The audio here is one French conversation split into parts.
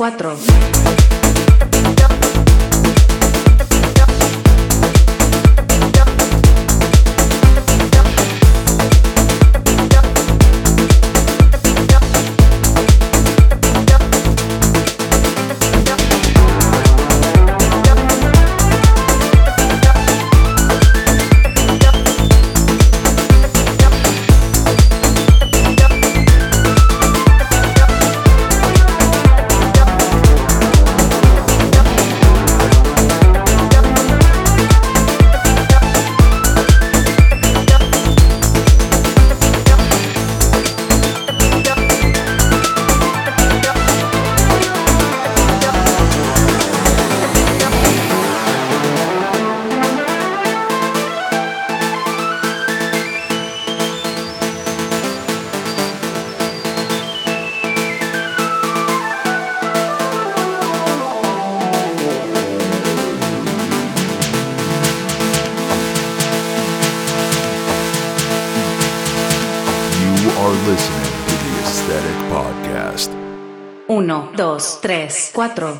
cuatro. 4.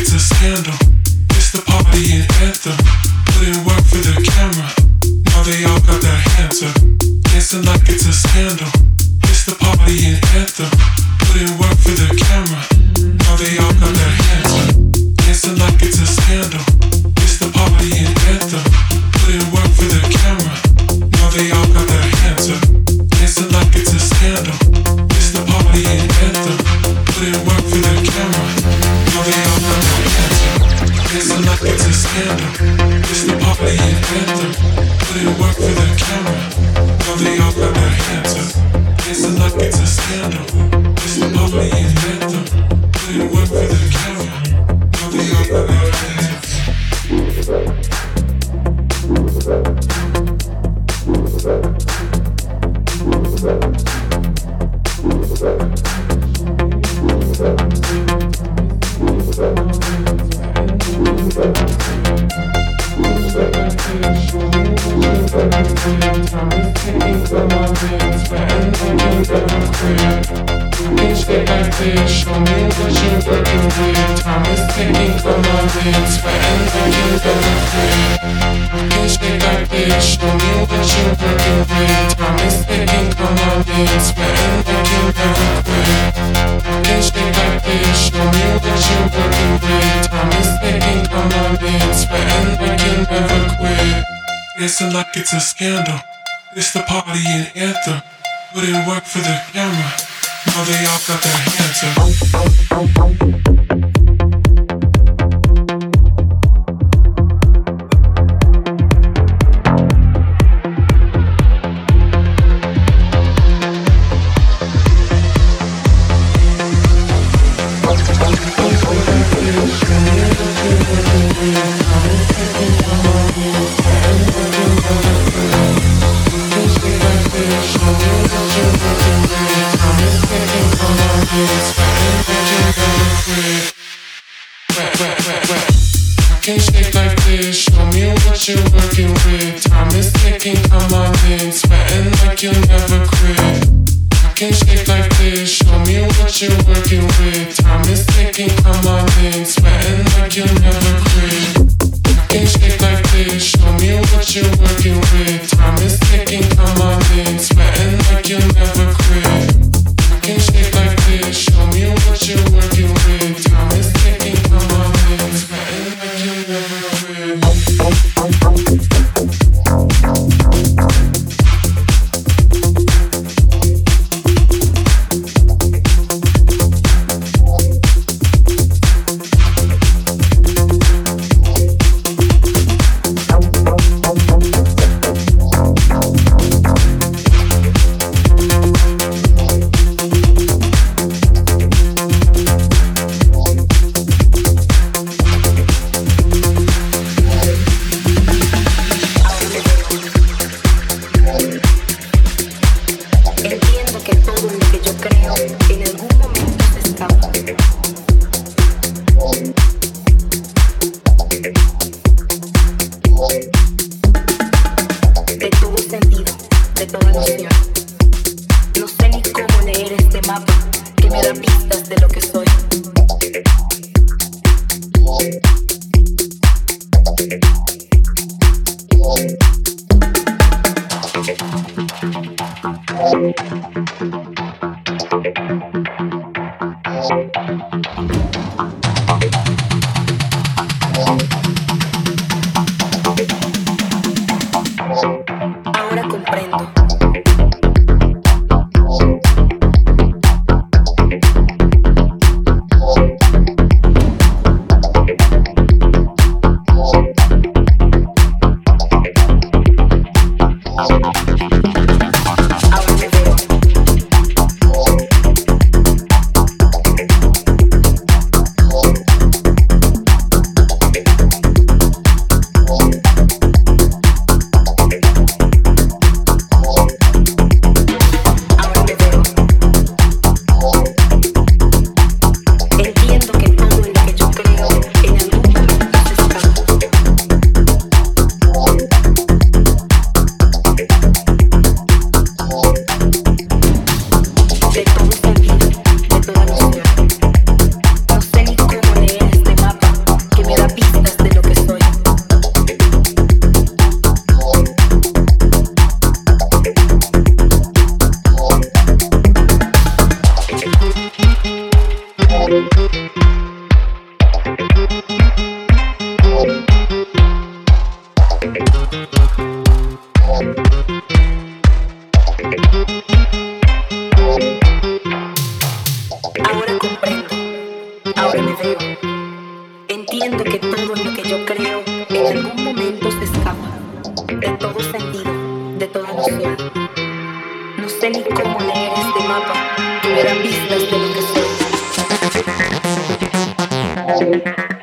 It's a scandal. It's the party anthem. Work for the camera. Now they all got their hands up. Dancing like it's a scandal. It's a scandal. It's the party anthem. Put in work for the camera. Now they all got their Entiendo que todo lo que yo creo en algún momento se escapa de todo sentido, de toda noción. No sé ni cómo leer este mapa que vistas de lo que soy.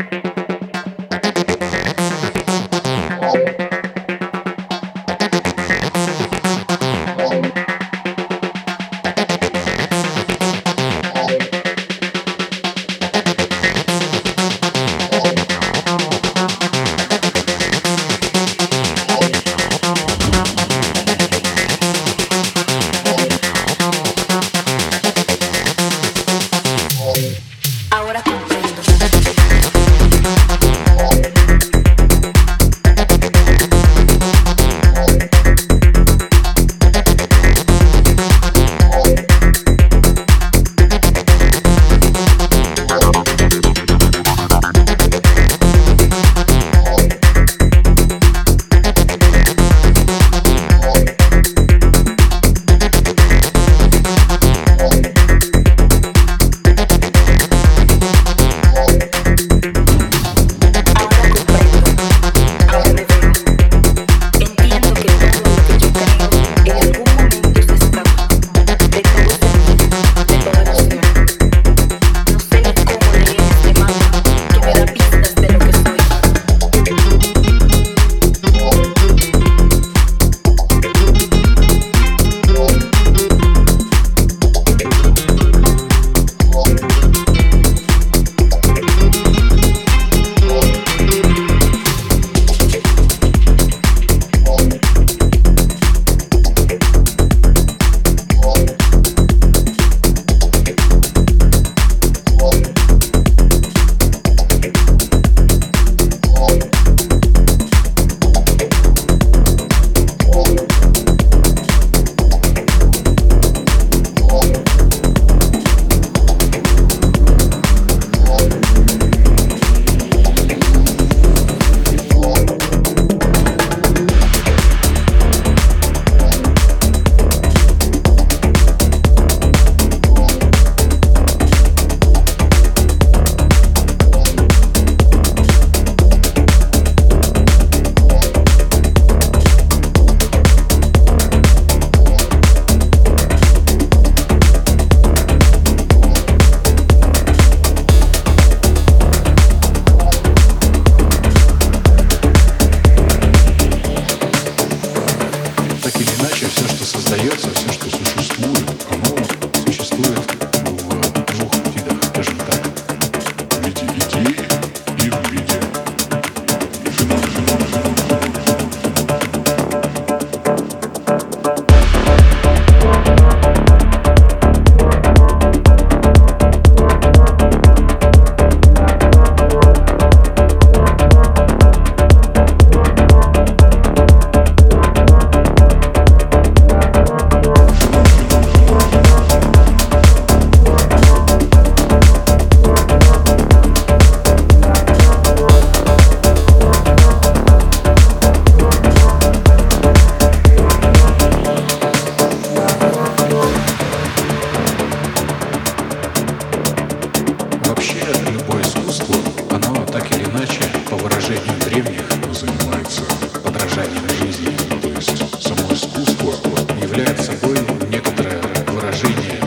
любое искусство, оно так или иначе, по выражению древних, занимается подражанием жизни. То есть само искусство является собой некоторое выражение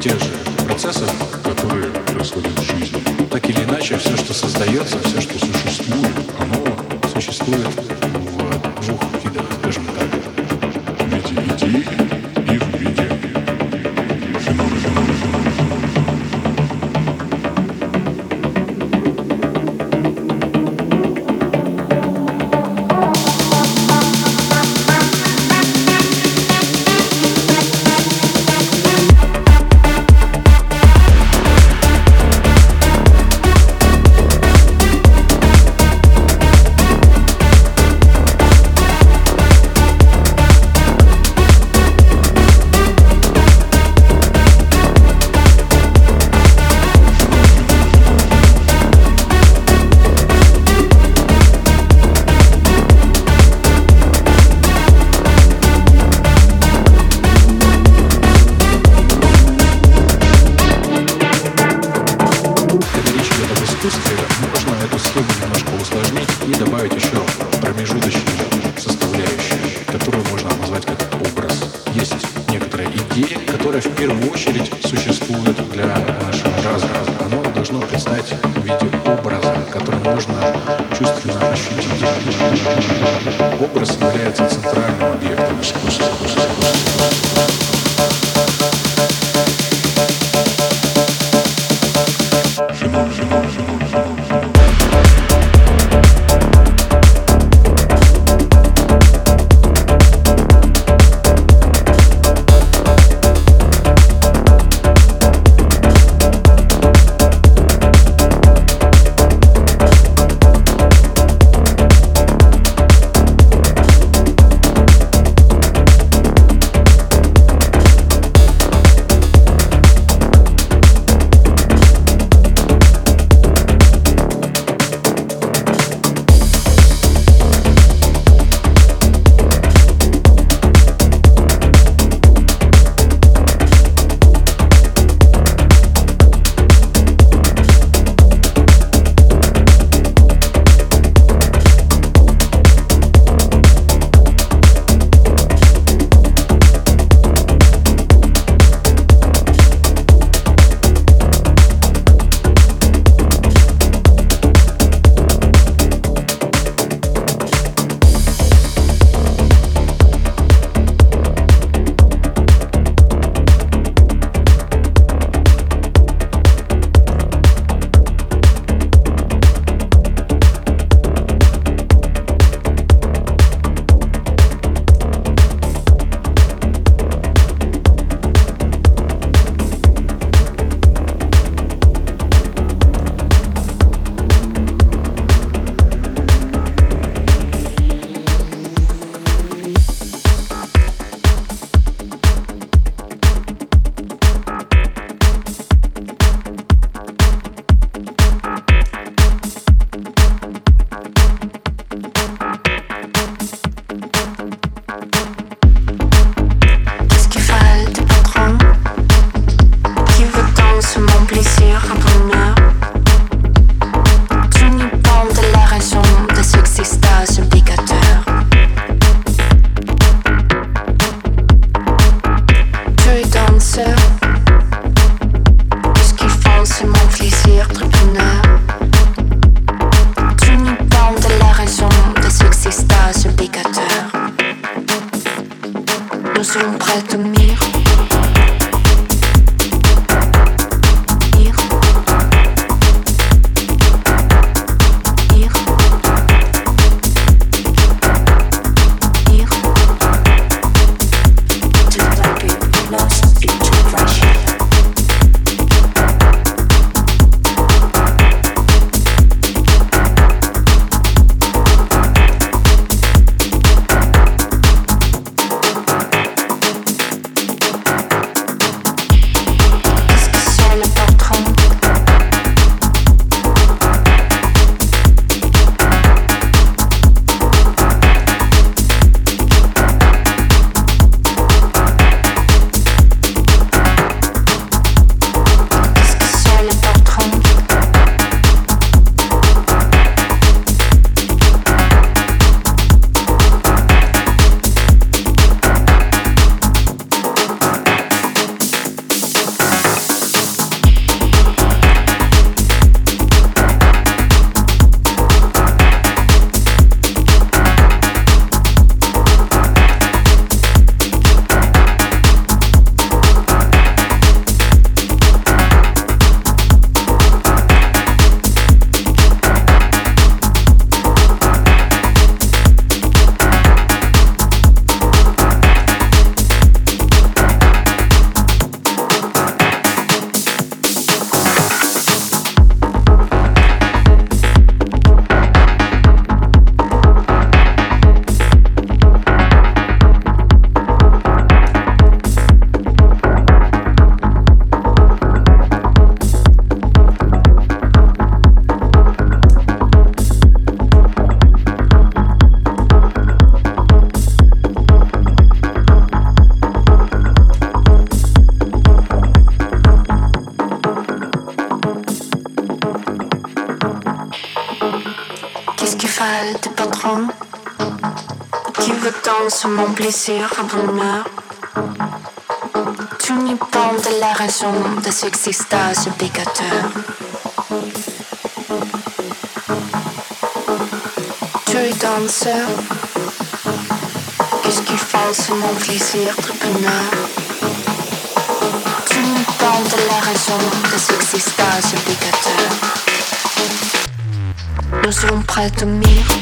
тех же процессов, которые происходят в жизни. Так или иначе, все, что создается, mon plaisir à bonheur. Tu n'y pas de la raison de ce extase obligateur. Tu es danseur. Qu'est-ce qui mon plaisir de bonheur? Tu n'y pas de la raison de ce extase obligateur. Nous sommes prêts de mire.